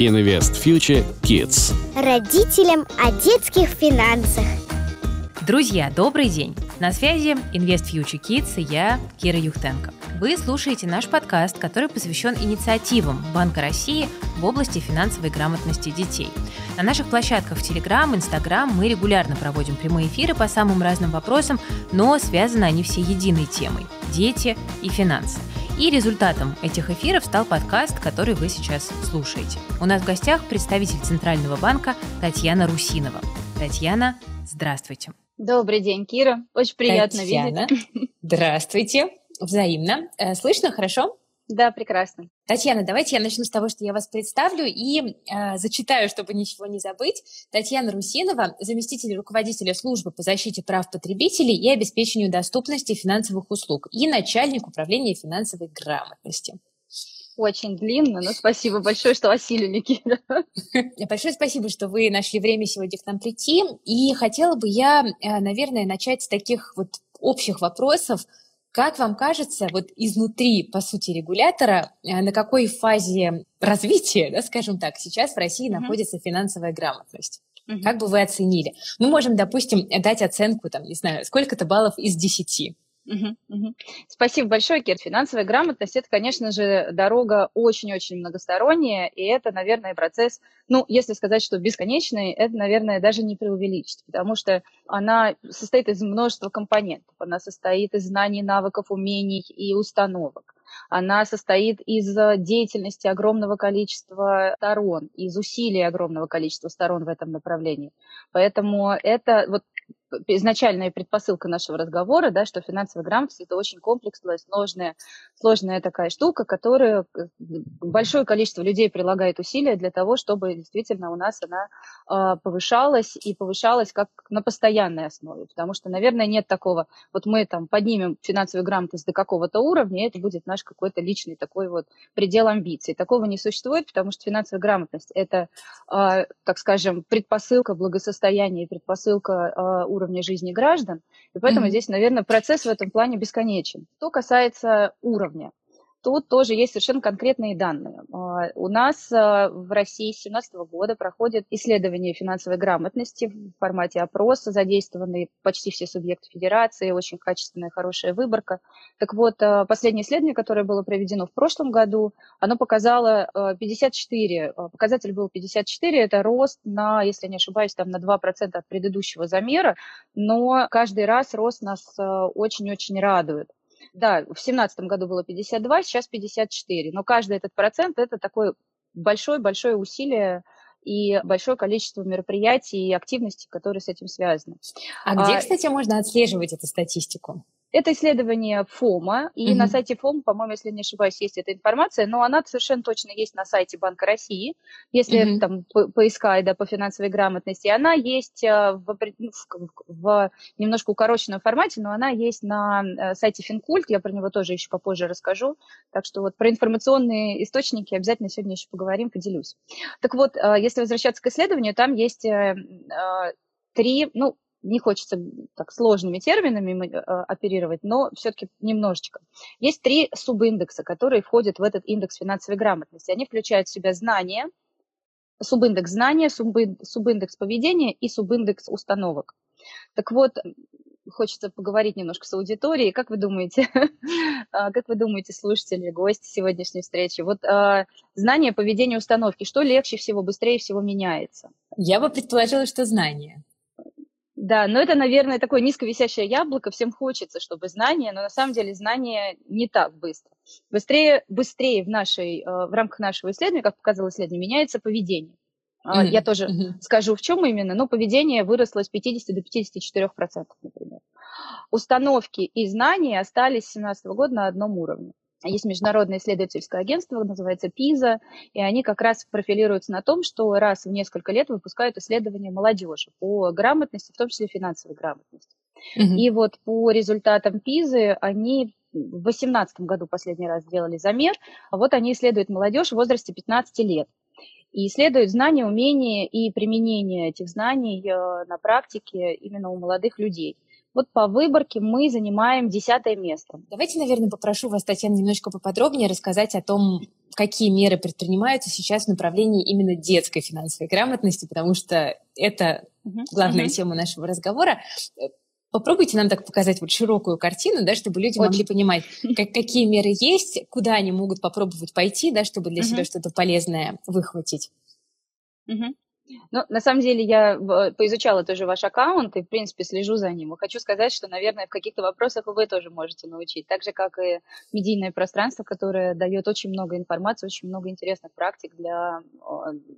Invest Future Kids. Родителям о детских финансах. Друзья, добрый день! На связи Invest Future Kids и я, Кира Юхтенко. Вы слушаете наш подкаст, который посвящен инициативам Банка России в области финансовой грамотности детей. На наших площадках в Telegram, Instagram мы регулярно проводим прямые эфиры по самым разным вопросам, но связаны они все единой темой – дети и финансы. И результатом этих эфиров стал подкаст, который вы сейчас слушаете. У нас в гостях представитель Центрального банка Татьяна Русинова. Татьяна, здравствуйте. Добрый день, Кира. Очень приятно Татьяна, видеть. Здравствуйте. Взаимно. Э, Слышно хорошо? Да, прекрасно. Татьяна, давайте я начну с того, что я вас представлю и э, зачитаю, чтобы ничего не забыть. Татьяна Русинова, заместитель руководителя службы по защите прав потребителей и обеспечению доступности финансовых услуг и начальник управления финансовой грамотности. Очень длинно, но спасибо большое, что осилили, Кира. Большое спасибо, что вы нашли время сегодня к нам прийти. И хотела бы я, э, наверное, начать с таких вот общих вопросов. Как вам кажется, вот изнутри, по сути, регулятора, э, на какой фазе развития, да, скажем так, сейчас в России mm-hmm. находится финансовая грамотность? Mm-hmm. Как бы вы оценили? Мы можем, допустим, дать оценку, там, не знаю, сколько-то баллов из десяти. Спасибо большое, Кир. Финансовая грамотность – это, конечно же, дорога очень-очень многосторонняя, и это, наверное, процесс, ну, если сказать, что бесконечный, это, наверное, даже не преувеличить, потому что она состоит из множества компонентов. Она состоит из знаний, навыков, умений и установок. Она состоит из деятельности огромного количества сторон, из усилий огромного количества сторон в этом направлении. Поэтому это вот изначальная предпосылка нашего разговора, да, что финансовая грамотность – это очень комплексная, сложная, сложная такая штука, которую э, большое количество людей прилагает усилия для того, чтобы действительно у нас она э, повышалась и повышалась как на постоянной основе. Потому что, наверное, нет такого, вот мы там поднимем финансовую грамотность до какого-то уровня, и это будет наш какой-то личный такой вот предел амбиций. Такого не существует, потому что финансовая грамотность – это, э, так скажем, предпосылка благосостояния предпосылка э, уровня жизни граждан. И поэтому mm-hmm. здесь, наверное, процесс в этом плане бесконечен. Что касается уровня, тут тоже есть совершенно конкретные данные. А, у нас а, в России с 2017 года проходит исследование финансовой грамотности в формате опроса, задействованы почти все субъекты федерации, очень качественная, хорошая выборка. Так вот, а, последнее исследование, которое было проведено в прошлом году, оно показало 54, показатель был 54, это рост на, если не ошибаюсь, там на 2% от предыдущего замера, но каждый раз рост нас очень-очень радует. Да, в 2017 году было 52, сейчас 54. Но каждый этот процент – это такое большое-большое усилие и большое количество мероприятий и активностей, которые с этим связаны. А где, а, кстати, можно отслеживать эту статистику? Это исследование ФОМа, и mm-hmm. на сайте ФОМа, по-моему, если не ошибаюсь, есть эта информация, но она совершенно точно есть на сайте Банка России, если mm-hmm. там по- поискать да, по финансовой грамотности. Она есть э, в, ну, в, в немножко укороченном формате, но она есть на э, сайте Финкульт, я про него тоже еще попозже расскажу. Так что вот про информационные источники обязательно сегодня еще поговорим, поделюсь. Так вот, э, если возвращаться к исследованию, там есть три, ну, не хочется так сложными терминами э, оперировать, но все-таки немножечко. Есть три субиндекса, которые входят в этот индекс финансовой грамотности. Они включают в себя знания, субиндекс знания, субиндекс поведения и субиндекс установок. Так вот, хочется поговорить немножко с аудиторией. Как вы думаете, а, как вы думаете, слушатели, гости сегодняшней встречи, вот а, знание, поведение, установки, что легче всего, быстрее всего меняется? Я бы предположила, что знание. Да, но это, наверное, такое низковисящее яблоко. Всем хочется, чтобы знания, но на самом деле знания не так быстро. Быстрее, быстрее в, нашей, э, в рамках нашего исследования, как показало исследование, меняется поведение. Mm-hmm. Я тоже mm-hmm. скажу, в чем именно, но поведение выросло с 50 до 54%, например. Установки и знания остались с 2017 года на одном уровне. Есть международное исследовательское агентство, называется ПИЗа, и они как раз профилируются на том, что раз в несколько лет выпускают исследования молодежи по грамотности, в том числе финансовой грамотности. Mm-hmm. И вот по результатам ПИЗы они в 2018 году последний раз сделали замер, а вот они исследуют молодежь в возрасте 15 лет и исследуют знания, умения и применение этих знаний э, на практике именно у молодых людей. Вот по выборке мы занимаем десятое место. Давайте, наверное, попрошу вас, Татьяна, немножко поподробнее рассказать о том, какие меры предпринимаются сейчас в направлении именно детской финансовой грамотности, потому что это главная uh-huh. тема нашего разговора. Попробуйте нам так показать вот широкую картину, да, чтобы люди Очень. могли понимать, как, какие меры есть, куда они могут попробовать пойти, да, чтобы для uh-huh. себя что-то полезное выхватить. Uh-huh. Ну, на самом деле, я поизучала тоже ваш аккаунт и, в принципе, слежу за ним. И хочу сказать, что, наверное, в каких-то вопросах вы тоже можете научить. Так же, как и медийное пространство, которое дает очень много информации, очень много интересных практик для,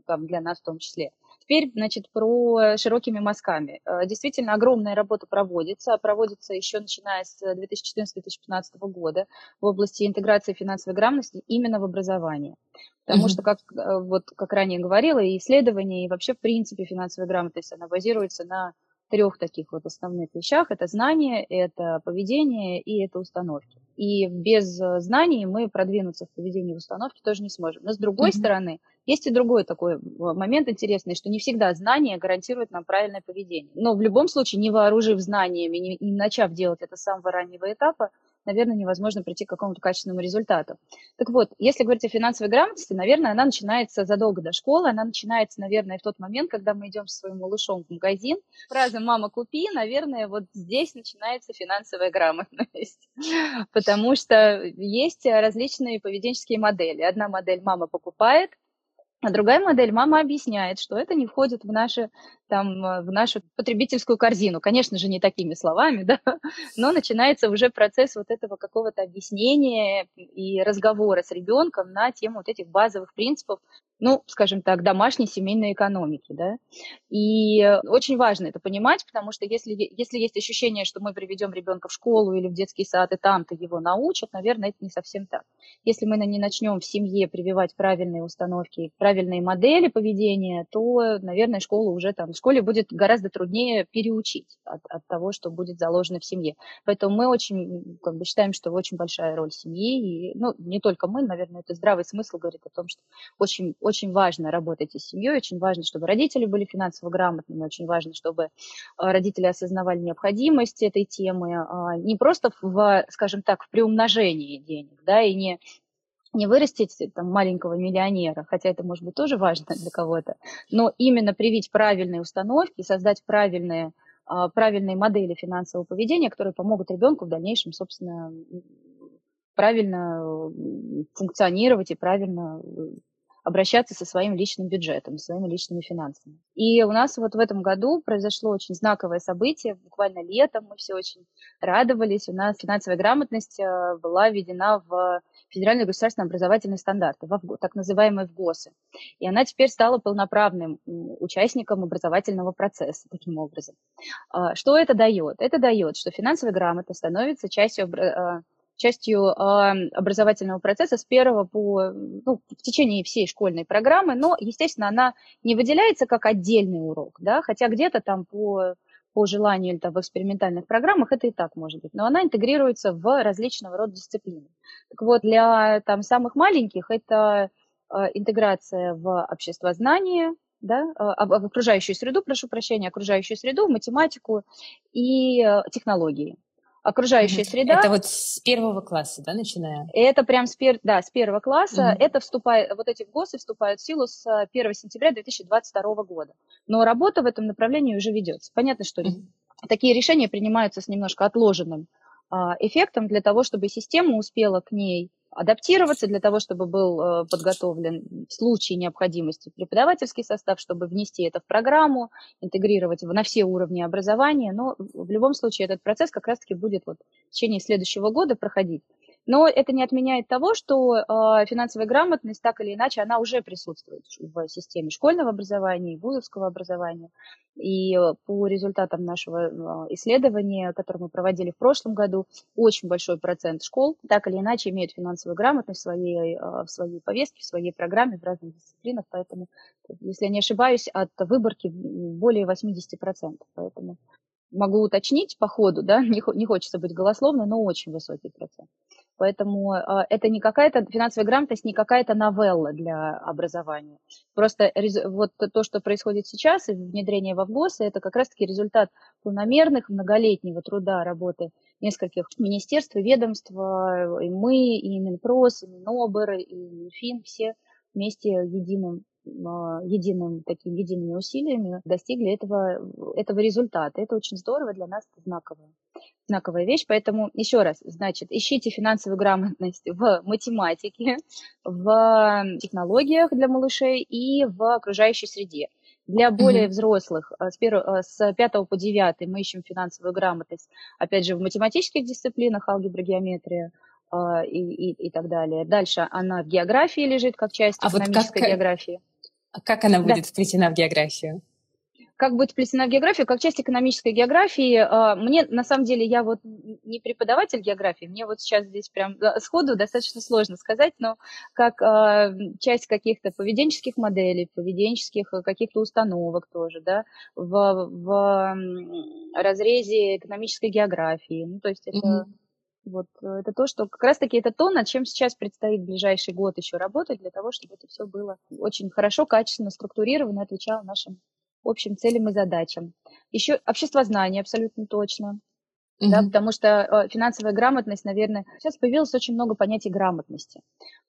там, для нас в том числе. Теперь, значит, про широкими мазками. Э, действительно, огромная работа проводится. Проводится еще начиная с 2014-2015 года в области интеграции финансовой грамотности именно в образовании. Потому mm-hmm. что, как, э, вот, как ранее говорила, и исследования, и вообще, в принципе, финансовая грамотность, она базируется на трех таких вот основных вещах. Это знание, это поведение и это установки. И без э, знаний мы продвинуться в поведении и установке тоже не сможем. Но с другой mm-hmm. стороны, есть и другой такой э, момент интересный, что не всегда знание гарантирует нам правильное поведение. Но в любом случае, не вооружив знаниями, не, не начав делать это с самого раннего этапа, наверное, невозможно прийти к какому-то качественному результату. Так вот, если говорить о финансовой грамотности, наверное, она начинается задолго до школы, она начинается, наверное, в тот момент, когда мы идем со своим малышом в магазин. Фраза «мама, купи», наверное, вот здесь начинается финансовая грамотность, потому что есть различные поведенческие модели. Одна модель «мама покупает», а другая модель, мама объясняет, что это не входит в, наши, там, в нашу потребительскую корзину. Конечно же, не такими словами, да, но начинается уже процесс вот этого какого-то объяснения и разговора с ребенком на тему вот этих базовых принципов, ну, скажем так, домашней семейной экономики, да. И очень важно это понимать, потому что если, если есть ощущение, что мы приведем ребенка в школу или в детский сад, и там-то его научат, наверное, это не совсем так. Если мы не начнем в семье прививать правильные установки, правильные модели поведения, то, наверное, школа уже там, в школе будет гораздо труднее переучить от, от того, что будет заложено в семье. Поэтому мы очень как бы, считаем, что очень большая роль семьи, и, ну, не только мы, наверное, это здравый смысл говорит о том, что очень, очень важно работать с семьей, очень важно, чтобы родители были финансово грамотными, очень важно, чтобы а, родители осознавали необходимость этой темы, а, не просто в, скажем так, в приумножении денег, да, и не не вырастить там, маленького миллионера, хотя это может быть тоже важно для кого-то, но именно привить правильные установки, создать правильные, правильные модели финансового поведения, которые помогут ребенку в дальнейшем, собственно, правильно функционировать и правильно обращаться со своим личным бюджетом, своими личными финансами. И у нас вот в этом году произошло очень знаковое событие, буквально летом мы все очень радовались, у нас финансовая грамотность э, была введена в федеральные государственные образовательные стандарты, в, так называемые ВГОСы. И она теперь стала полноправным участником образовательного процесса таким образом. А, что это дает? Это дает, что финансовая грамотность становится частью э, частью э, образовательного процесса с первого по, ну, в течение всей школьной программы, но, естественно, она не выделяется как отдельный урок, да, хотя где-то там по, по желанию или там в экспериментальных программах это и так может быть, но она интегрируется в различного рода дисциплины. Так вот, для там самых маленьких это э, интеграция в общество знания, да, в окружающую среду, прошу прощения, окружающую среду, математику и технологии окружающая среда. Это вот с первого класса, да, начиная? Это прям с, пер... да, с первого класса. Mm-hmm. Это вступает, вот эти ГОСы вступают в силу с 1 э, сентября 2022 года. Но работа в этом направлении уже ведется. Понятно, что mm-hmm. такие решения принимаются с немножко отложенным а, эффектом для того, чтобы система успела к ней адаптироваться для того, чтобы был э, подготовлен в случае необходимости преподавательский состав, чтобы внести это в программу, интегрировать на все уровни образования. Но в любом случае этот процесс как раз-таки будет вот в течение следующего года проходить. Но это не отменяет того, что э, финансовая грамотность так или иначе, она уже присутствует в системе школьного образования и вузовского образования. И э, по результатам нашего э, исследования, которое мы проводили в прошлом году, очень большой процент школ так или иначе имеют финансовую грамотность в своей, в своей повестке, в своей программе, в разных дисциплинах. Поэтому, если я не ошибаюсь, от выборки более 80%. Поэтому могу уточнить по ходу, да, не, не хочется быть голословной, но очень высокий процент. Поэтому э, это не какая-то финансовая грамотность, не какая-то новелла для образования. Просто вот то, что происходит сейчас, и внедрение в ВГОС, это как раз-таки результат планомерных, многолетнего труда, работы нескольких министерств ведомств, и мы, и Минпрос, и Минобр, и Минфин, все вместе единым а, единым, такими едиными усилиями достигли этого, этого результата. Это очень здорово, для нас это знаковая, знаковая вещь. Поэтому еще раз, значит, ищите финансовую грамотность в математике, в технологиях для малышей и в окружающей среде. Для более mm-hmm. взрослых а, с, 1, а, с 5 по 9 мы ищем финансовую грамотность, опять же, в математических дисциплинах, алгебра, геометрия, и, и, и так далее. Дальше она в географии лежит как часть а экономической вот как, географии. А как она будет да. вплетена в географию? Как будет вплетена в географию? Как часть экономической географии. А, мне, на самом деле, я вот не преподаватель географии, мне вот сейчас здесь прям сходу достаточно сложно сказать, но как а, часть каких-то поведенческих моделей, поведенческих э, каких-то установок тоже, да, в, в разрезе экономической географии. Ну, то есть это... Mm-hmm вот э, это то, что как раз-таки это то, над чем сейчас предстоит в ближайший год еще работать, для того, чтобы это все было очень хорошо, качественно структурировано отвечало нашим общим целям и задачам. Еще обществознание абсолютно точно. Mm-hmm. Да, потому что э, финансовая грамотность, наверное, сейчас появилось очень много понятий грамотности.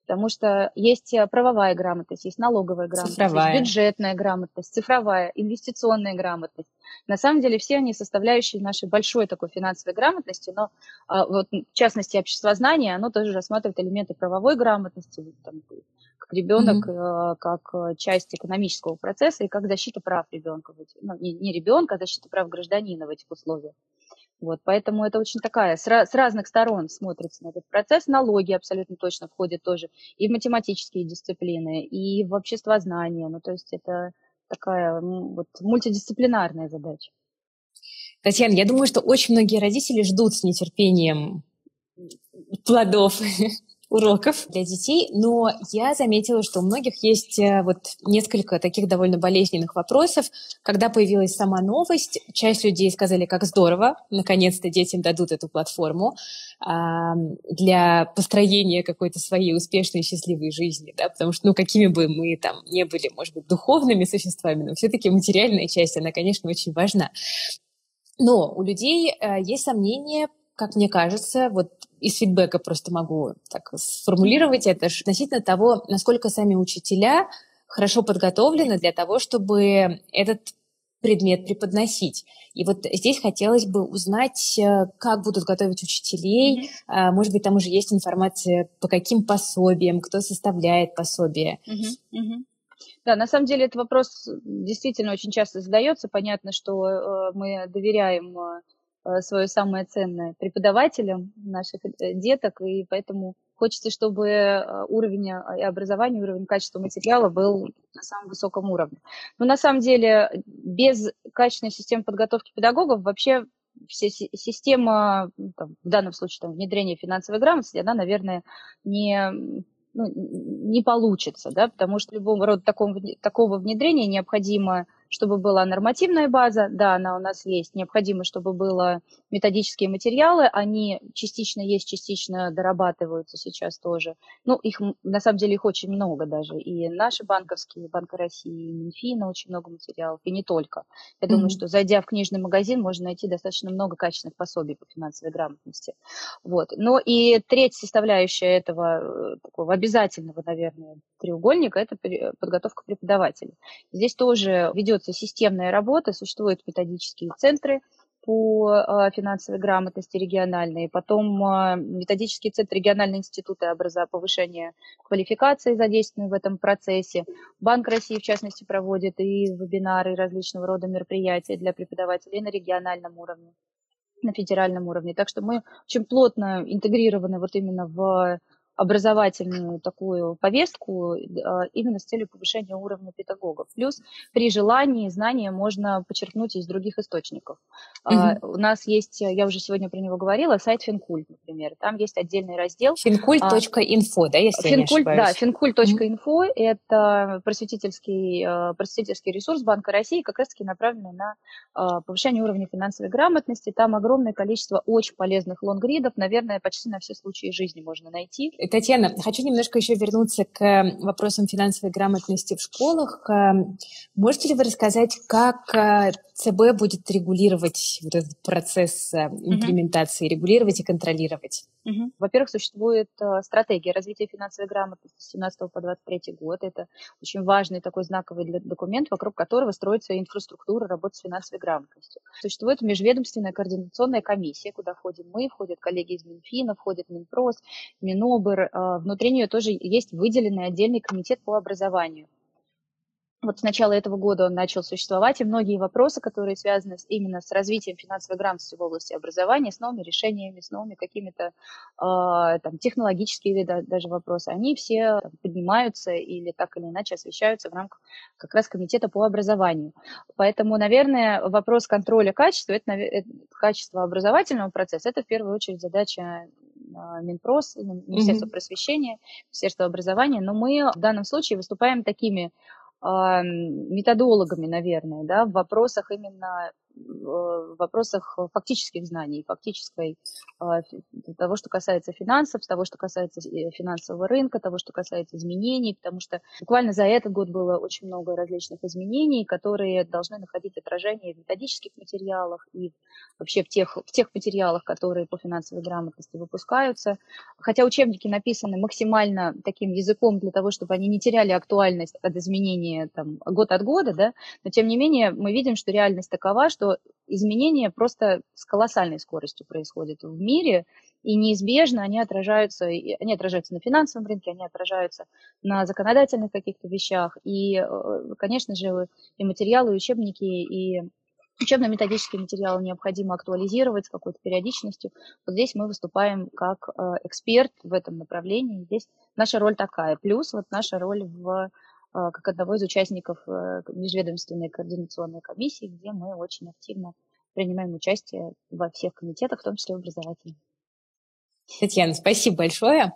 Потому что есть э, правовая грамотность, есть налоговая грамотность, цифровая. есть бюджетная грамотность, цифровая, инвестиционная грамотность. На самом деле все они составляющие нашей большой такой финансовой грамотности, но а, вот, в частности обществознание, оно тоже рассматривает элементы правовой грамотности, там, как ребенок, mm-hmm. как часть экономического процесса и как защита прав ребенка, ну, не, не ребенка, а защита прав гражданина в этих условиях. Вот, поэтому это очень такая, с, с разных сторон смотрится на этот процесс. Налоги абсолютно точно входят тоже и в математические дисциплины, и в обществознание. Ну, то есть это такая вот мультидисциплинарная задача. Татьяна, я думаю, что очень многие родители ждут с нетерпением плодов уроков для детей, но я заметила, что у многих есть э, вот несколько таких довольно болезненных вопросов. Когда появилась сама новость, часть людей сказали, как здорово, наконец-то детям дадут эту платформу для построения какой-то своей успешной и счастливой жизни, да, потому что, ну, какими бы мы там не были, может быть, духовными существами, но все-таки материальная часть, она, конечно, очень важна. Но у людей э, есть сомнения, как мне кажется, вот из фидбэка просто могу так сформулировать это, относительно того, насколько сами учителя хорошо подготовлены для того, чтобы этот предмет преподносить. И вот здесь хотелось бы узнать, э, как будут готовить учителей. Mm-hmm. Может быть, там уже есть информация, по каким пособиям, кто составляет пособие. Mm-hmm. Mm-hmm. Да, на самом деле этот вопрос действительно очень часто задается. Понятно, что э, мы доверяем Э, свое самое ценное преподавателям наших э, деток, и поэтому хочется, чтобы э, уровень образования, уровень качества материала был на самом высоком уровне. Но на самом деле без качественной системы подготовки педагогов вообще вся система, ну, там, в данном случае там, внедрения финансовой грамотности, она, наверное, не, ну, не получится, да, потому что любого рода такого, такого внедрения необходимо чтобы была нормативная база, да, она у нас есть, необходимо, чтобы были методические материалы, они частично есть, частично дорабатываются сейчас тоже. Ну, их, на самом деле, их очень много даже, и наши банковские, Банка России, и Минфина очень много материалов, и не только. Я mm-hmm. думаю, что зайдя в книжный магазин, можно найти достаточно много качественных пособий по финансовой грамотности. Вот. Но и третья составляющая этого э, такого обязательного, наверное, треугольника – это подготовка преподавателей. Здесь тоже ведется ведется системная работа, существуют методические центры по а, финансовой грамотности региональные, потом а, методический центр регионального института образа повышения квалификации задействованы в этом процессе. Банк России, в частности, проводит и вебинары, и различного рода мероприятия для преподавателей на региональном уровне, на федеральном уровне. Так что мы очень плотно интегрированы вот именно в образовательную такую повестку а, именно с целью повышения уровня педагогов. Плюс при желании знания можно подчеркнуть из других источников. Mm-hmm. У нас есть, я уже сегодня про него говорила, сайт Финкульт, например. Там есть отдельный раздел. Финкульт.инфо, да, если Финкульт, я не Да, финкульт.инфо mm-hmm. – это просветительский, просветительский ресурс Банка России, как раз-таки направленный на повышение уровня финансовой грамотности. Там огромное количество очень полезных лонгридов, наверное, почти на все случаи жизни можно найти. Татьяна, хочу немножко еще вернуться к вопросам финансовой грамотности в школах. Эм, можете ли вы рассказать, как э, ЦБ будет регулировать вот этот процесс э, имплементации, регулировать и контролировать? Угу. Во-первых, существует э, стратегия развития финансовой грамотности с 17 по 23 год. Это очень важный такой знаковый документ, вокруг которого строится инфраструктура работы с финансовой грамотностью. Существует межведомственная координационная комиссия, куда входим мы, входят коллеги из Минфина, входит Минпрос, Минобр. Э, внутри нее тоже есть выделенный отдельный комитет по образованию вот с начала этого года он начал существовать, и многие вопросы, которые связаны именно с развитием финансовой грамотности в области образования, с новыми решениями, с новыми какими-то э, там, технологическими да, даже вопросы, они все там, поднимаются или так или иначе освещаются в рамках как раз комитета по образованию. Поэтому, наверное, вопрос контроля качества, это, это качество образовательного процесса, это в первую очередь задача Минпрос, Министерства mm-hmm. просвещения, Министерства образования, но мы в данном случае выступаем такими методологами, наверное, да, в вопросах именно в вопросах фактических знаний, фактической а, того, что касается финансов, того, что касается э, финансового рынка, того, что касается изменений, потому что буквально за этот год было очень много различных изменений, которые должны находить отражение в методических материалах и вообще в тех, в тех материалах, которые по финансовой грамотности выпускаются. Хотя учебники написаны максимально таким языком для того, чтобы они не теряли актуальность от изменения там, год от года, да, но тем не менее мы видим, что реальность такова, что что изменения просто с колоссальной скоростью происходят в мире, и неизбежно они отражаются, они отражаются на финансовом рынке, они отражаются на законодательных каких-то вещах, и, э, конечно же, и материалы, и учебники, и учебно-методические материалы необходимо актуализировать с какой-то периодичностью. Вот здесь мы выступаем как э, эксперт в этом направлении. Здесь наша роль такая. Плюс вот наша роль в как одного из участников э, межведомственной координационной комиссии, где мы очень активно принимаем участие во всех комитетах, в том числе в образовательном. Татьяна, спасибо большое.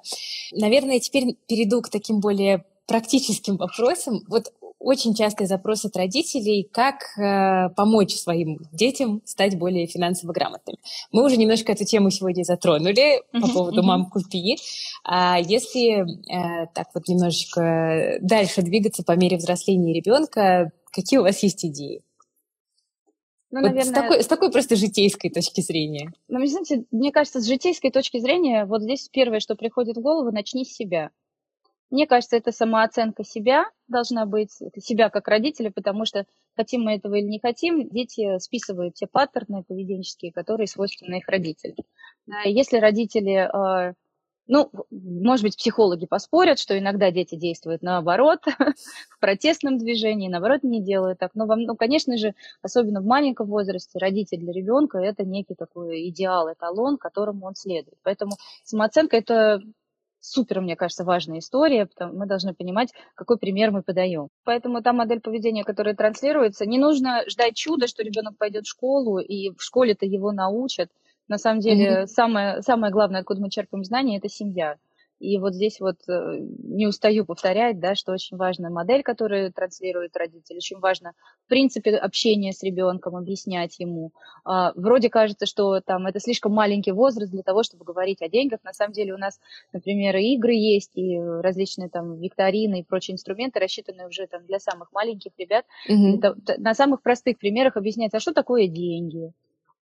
Наверное, теперь перейду к таким более практическим вопросам. Вот очень частый запрос от родителей, как э, помочь своим детям стать более финансово грамотными. Мы уже немножко эту тему сегодня затронули uh-huh, по поводу uh-huh. «мам, купи». А если э, так вот немножечко дальше двигаться по мере взросления ребенка, какие у вас есть идеи? Ну, вот наверное... с, такой, с такой просто житейской точки зрения. Ну, знаете, мне кажется, с житейской точки зрения, вот здесь первое, что приходит в голову, начни с себя. Мне кажется, это самооценка себя должна быть, себя как родителя, потому что хотим мы этого или не хотим, дети списывают те паттерны поведенческие, которые свойственны их родителям. Если родители, а, ну, может быть, психологи поспорят, что иногда дети действуют наоборот, в протестном движении, наоборот, не делают так. Но, ну, конечно же, особенно в маленьком возрасте, родитель для ребенка – это некий такой идеал, эталон, которому он следует. Поэтому самооценка – это супер, мне кажется, важная история, потому мы должны понимать, какой пример мы подаем. Поэтому та модель поведения, которая транслируется, не нужно ждать чуда, что ребенок пойдет в школу, и в школе-то его научат. На самом деле, mm-hmm. самое, самое главное, откуда мы черпаем знания, это семья. И вот здесь вот э, не устаю повторять, да, что очень важна модель, которую транслирует родитель, очень важно, в принципе, общение с ребенком, объяснять ему. А, вроде кажется, что там это слишком маленький возраст для того, чтобы говорить о деньгах. На самом деле у нас, например, и игры есть, и различные там викторины и прочие инструменты, рассчитанные уже там для самых маленьких ребят. Mm-hmm. Это, на самых простых примерах объяснять, а что такое деньги,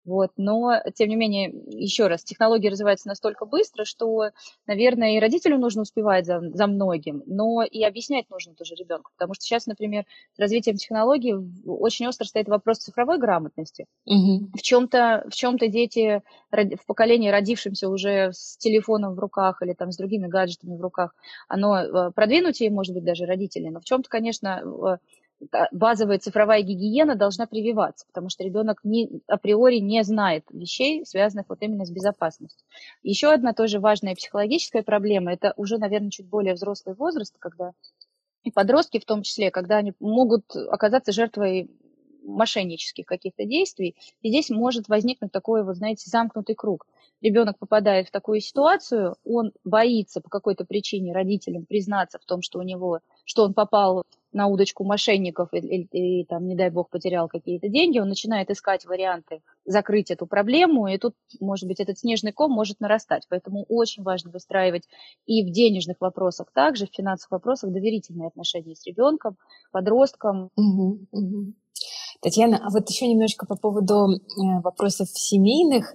вот. Но, тем не менее, еще раз, технологии развиваются настолько быстро, что, наверное, и родителю нужно успевать за, за многим, но и объяснять нужно тоже ребенку. Потому что сейчас, например, с развитием технологий очень остро стоит вопрос цифровой грамотности. Угу. В чем-то в чем-то дети в поколении, родившемся уже с телефоном в руках или там с другими гаджетами в руках, оно э, продвинутее, может быть, даже родителей, но в чем-то, конечно, базовая цифровая гигиена должна прививаться, потому что ребенок не, априори не знает вещей, связанных вот именно с безопасностью. Еще одна тоже важная психологическая проблема, это уже, наверное, чуть более взрослый возраст, когда и подростки в том числе, когда они могут оказаться жертвой мошеннических каких-то действий, и здесь может возникнуть такой, вот знаете, замкнутый круг ребенок попадает в такую ситуацию, он боится по какой-то причине родителям признаться в том, что у него, что он попал на удочку мошенников и, и, и там, не дай бог, потерял какие-то деньги, он начинает искать варианты закрыть эту проблему, и тут, может быть, этот снежный ком может нарастать. Поэтому очень важно выстраивать и в денежных вопросах также, в финансовых вопросах доверительные отношения с ребенком, подростком. Угу, угу. Татьяна, а вот еще немножко по поводу э, вопросов семейных.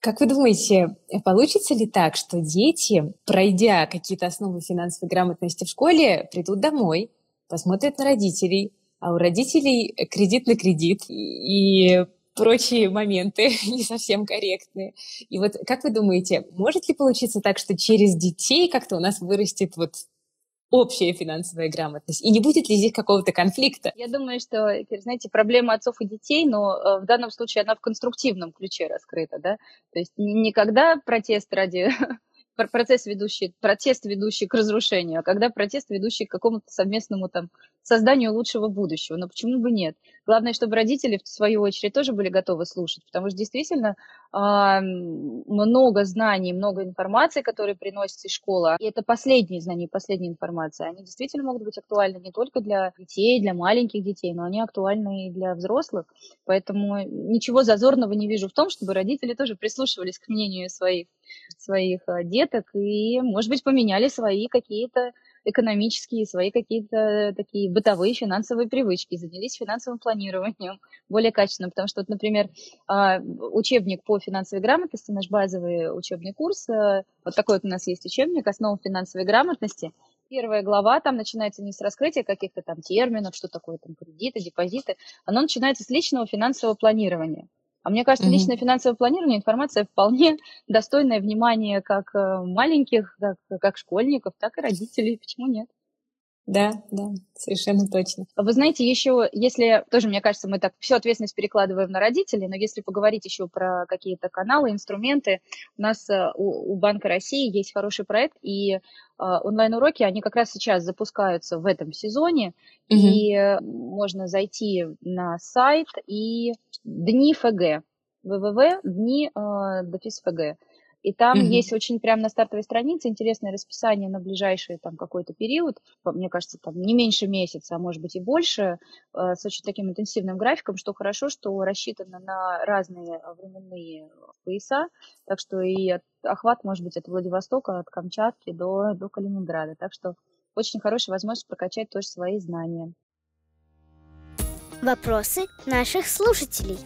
Как вы думаете, получится ли так, что дети, пройдя какие-то основы финансовой грамотности в школе, придут домой, посмотрят на родителей, а у родителей кредит на кредит и прочие моменты не совсем корректные. И вот как вы думаете, может ли получиться так, что через детей как-то у нас вырастет вот общая финансовая грамотность? И не будет ли здесь какого-то конфликта? Я думаю, что, знаете, проблема отцов и детей, но э, в данном случае она в конструктивном ключе раскрыта, да, то есть никогда протест ради процесс ведущий, протест ведущий к разрушению, а когда протест ведущий к какому-то совместному там созданию лучшего будущего. Но почему бы нет? Главное, чтобы родители, в свою очередь, тоже были готовы слушать, потому что действительно э, много знаний, много информации, которые приносится из школы, и это последние знания, последняя информация, они действительно могут быть актуальны не только для детей, для маленьких детей, но они актуальны и для взрослых. Поэтому ничего зазорного не вижу в том, чтобы родители тоже прислушивались к мнению своих своих а, деток и, может быть, поменяли свои какие-то экономические, свои какие-то такие бытовые финансовые привычки, занялись финансовым планированием более качественно, потому что, вот, например, а, учебник по финансовой грамотности, наш базовый учебный курс, а, вот такой вот у нас есть учебник «Основы финансовой грамотности», Первая глава, там начинается не с раскрытия каких-то там терминов, что такое там кредиты, депозиты, оно начинается с личного финансового планирования. А мне кажется, mm-hmm. личное финансовое планирование информация вполне достойная внимания как э, маленьких, как, как школьников, так и родителей. Почему нет? Да, да, совершенно точно. Вы знаете, еще, если, тоже, мне кажется, мы так всю ответственность перекладываем на родителей, но если поговорить еще про какие-то каналы, инструменты, у нас э, у, у Банка России есть хороший проект, и э, онлайн-уроки, они как раз сейчас запускаются в этом сезоне, угу. и можно зайти на сайт и дни ФГ, www, э. И там mm-hmm. есть очень прямо на стартовой странице интересное расписание на ближайший там какой-то период, мне кажется, там не меньше месяца, а может быть и больше, э, с очень таким интенсивным графиком, что хорошо, что рассчитано на разные временные пояса, так что и от, охват может быть от Владивостока, от Камчатки до, до Калининграда. Так что очень хорошая возможность прокачать тоже свои знания. Вопросы наших слушателей.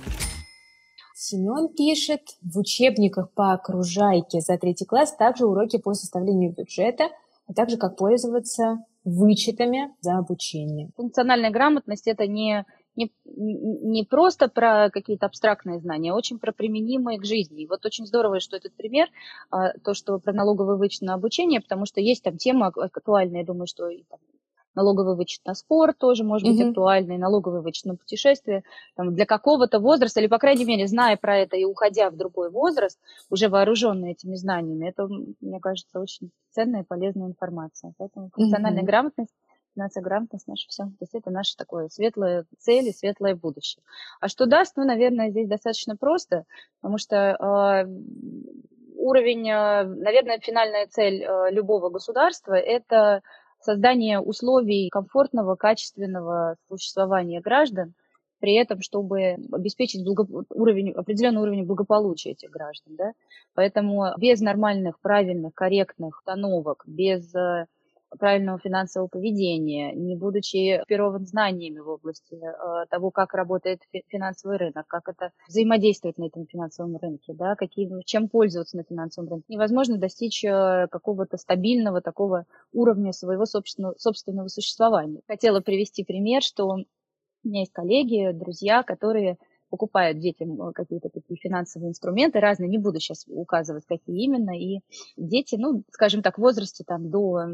Семен пишет, в учебниках по окружайке за третий класс также уроки по составлению бюджета, а также как пользоваться вычетами за обучение. Функциональная грамотность – это не, не, не просто про какие-то абстрактные знания, а очень про применимые к жизни. И вот очень здорово, что этот пример, а, то, что про налоговый вычет на обучение, потому что есть там тема актуальная, я думаю, что и там, налоговый вычет на спорт тоже может быть mm-hmm. актуальный, налоговый вычет на путешествие там, для какого-то возраста, или, по крайней мере, зная про это и уходя в другой возраст, уже вооруженный этими знаниями, это, мне кажется, очень ценная и полезная информация. Поэтому функциональная mm-hmm. грамотность финансовая грамотность наше все. То есть это наше такое светлое цель и светлое будущее. А что даст? Ну, наверное, здесь достаточно просто, потому что э, уровень, э, наверное, финальная цель э, любого государства – это создание условий комфортного, качественного существования граждан, при этом, чтобы обеспечить благо... уровень, определенный уровень благополучия этих граждан. Да? Поэтому без нормальных, правильных, корректных установок, без э, правильного финансового поведения, не будучи экипирован знаниями в области э, того, как работает финансовый рынок, как это взаимодействует на этом финансовом рынке, да, какие, чем пользоваться на финансовом рынке. Невозможно достичь э, какого-то стабильного такого уровня своего собственного, собственного существования. Хотела привести пример, что у меня есть коллеги, друзья, которые покупают детям э, какие-то такие финансовые инструменты разные, не буду сейчас указывать, какие именно, и дети, ну, скажем так, в возрасте там до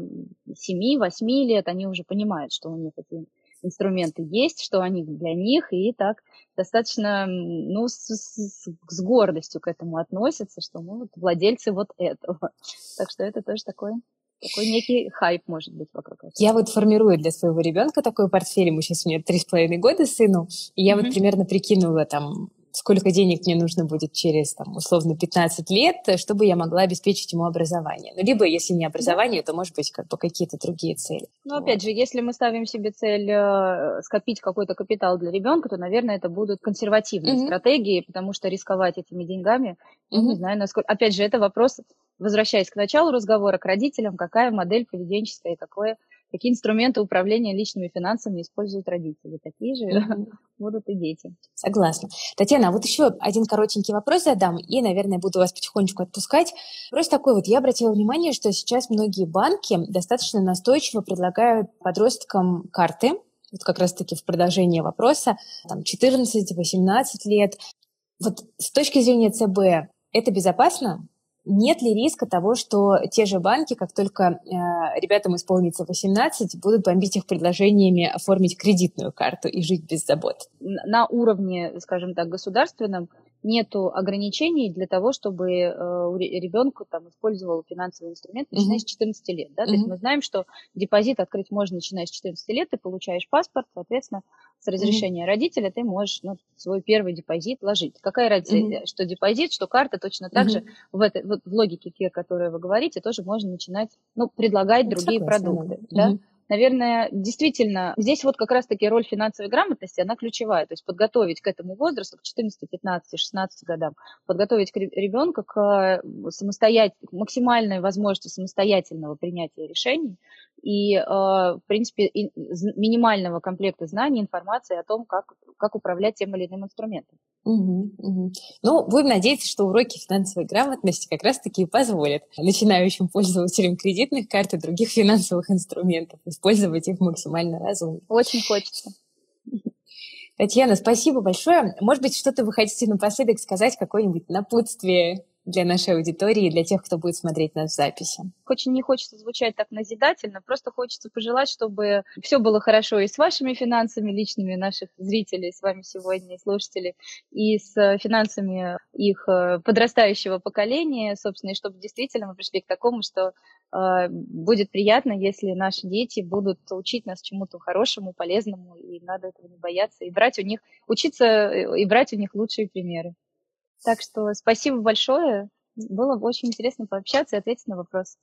7-8 лет, они уже понимают, что у них эти инструменты есть, что они для них, и так достаточно, ну, с, с, с гордостью к этому относятся, что мы вот владельцы вот этого. Так что это тоже такой такой некий хайп может быть вокруг этого. Я вот формирую для своего ребенка такой портфель, ему сейчас у меня три с половиной года сыну, и я mm-hmm. вот примерно прикинула там сколько денег мне нужно будет через, там, условно, 15 лет, чтобы я могла обеспечить ему образование. Ну, либо, если не образование, то, может быть, как бы какие-то другие цели. Ну, вот. опять же, если мы ставим себе цель э, скопить какой-то капитал для ребенка, то, наверное, это будут консервативные mm-hmm. стратегии, потому что рисковать этими деньгами, mm-hmm. не знаю, насколько... Опять же, это вопрос, возвращаясь к началу разговора, к родителям, какая модель поведенческая и какое какие инструменты управления личными финансами используют родители. Такие же mm-hmm. будут и дети. Согласна. Татьяна, а вот еще один коротенький вопрос задам, и, наверное, буду вас потихонечку отпускать. Просто такой вот, я обратила внимание, что сейчас многие банки достаточно настойчиво предлагают подросткам карты, вот как раз-таки в продолжение вопроса, там 14-18 лет. Вот с точки зрения ЦБ, это безопасно? Нет ли риска того, что те же банки, как только э, ребятам исполнится 18, будут бомбить их предложениями оформить кредитную карту и жить без забот? На уровне, скажем так, государственном нету ограничений для того, чтобы э, ребенку там использовал финансовый инструмент, начиная mm-hmm. с 14 лет. Да? Mm-hmm. То есть мы знаем, что депозит открыть можно начиная с 14 лет, ты получаешь паспорт, соответственно, с разрешения mm-hmm. родителя ты можешь ну, свой первый депозит ложить. Какая разница, mm-hmm. что депозит, что карта, точно так mm-hmm. же в, этой, вот в логике, о которой вы говорите, тоже можно начинать, ну, предлагать другие Согласна, продукты. Да? Mm-hmm наверное, действительно, здесь вот как раз-таки роль финансовой грамотности, она ключевая. То есть подготовить к этому возрасту, к 14, 15, 16 годам, подготовить ребенка к самостоятельной, максимальной возможности самостоятельного принятия решений и, э, в принципе, минимального комплекта знаний, информации о том, как, как управлять тем или иным инструментом. Угу, угу. Ну, будем надеяться, что уроки финансовой грамотности как раз-таки позволят начинающим пользователям кредитных карт и других финансовых инструментов использовать их максимально разумно. Очень хочется. Татьяна, спасибо большое. Может быть, что-то вы хотите напоследок сказать, какое-нибудь напутствие для нашей аудитории и для тех, кто будет смотреть нас в записи. Очень не хочется звучать так назидательно, просто хочется пожелать, чтобы все было хорошо и с вашими финансами личными наших зрителей с вами сегодня, слушателей, и с финансами их э, подрастающего поколения, собственно, и чтобы действительно мы пришли к такому, что э, будет приятно, если наши дети будут учить нас чему-то хорошему, полезному, и надо этого не бояться, и брать у них, учиться э, и брать у них лучшие примеры. Так что спасибо большое. Было очень интересно пообщаться и ответить на вопрос.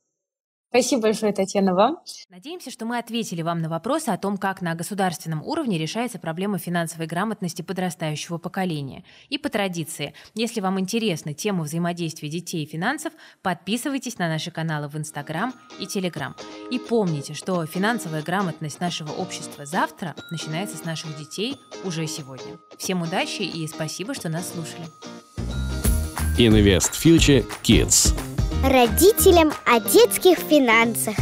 Спасибо большое, Татьяна, вам. Надеемся, что мы ответили вам на вопросы о том, как на государственном уровне решается проблема финансовой грамотности подрастающего поколения. И по традиции, если вам интересна тема взаимодействия детей и финансов, подписывайтесь на наши каналы в Инстаграм и Телеграм. И помните, что финансовая грамотность нашего общества завтра начинается с наших детей уже сегодня. Всем удачи и спасибо, что нас слушали. Invest Future Kids. Родителям о детских финансах.